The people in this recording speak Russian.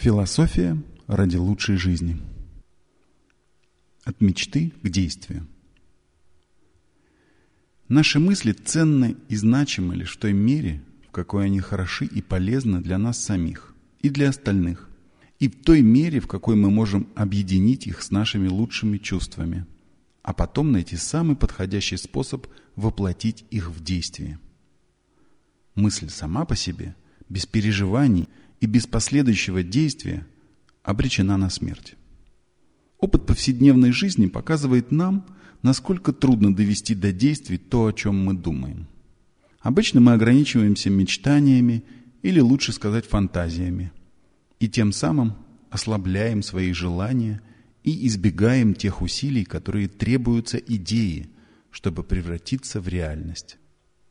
Философия ради лучшей жизни. От мечты к действию. Наши мысли ценны и значимы лишь в той мере, в какой они хороши и полезны для нас самих и для остальных, и в той мере, в какой мы можем объединить их с нашими лучшими чувствами, а потом найти самый подходящий способ воплотить их в действие. Мысль сама по себе, без переживаний – и без последующего действия обречена на смерть. Опыт повседневной жизни показывает нам, насколько трудно довести до действий то, о чем мы думаем. Обычно мы ограничиваемся мечтаниями или, лучше сказать, фантазиями, и тем самым ослабляем свои желания и избегаем тех усилий, которые требуются идеи, чтобы превратиться в реальность.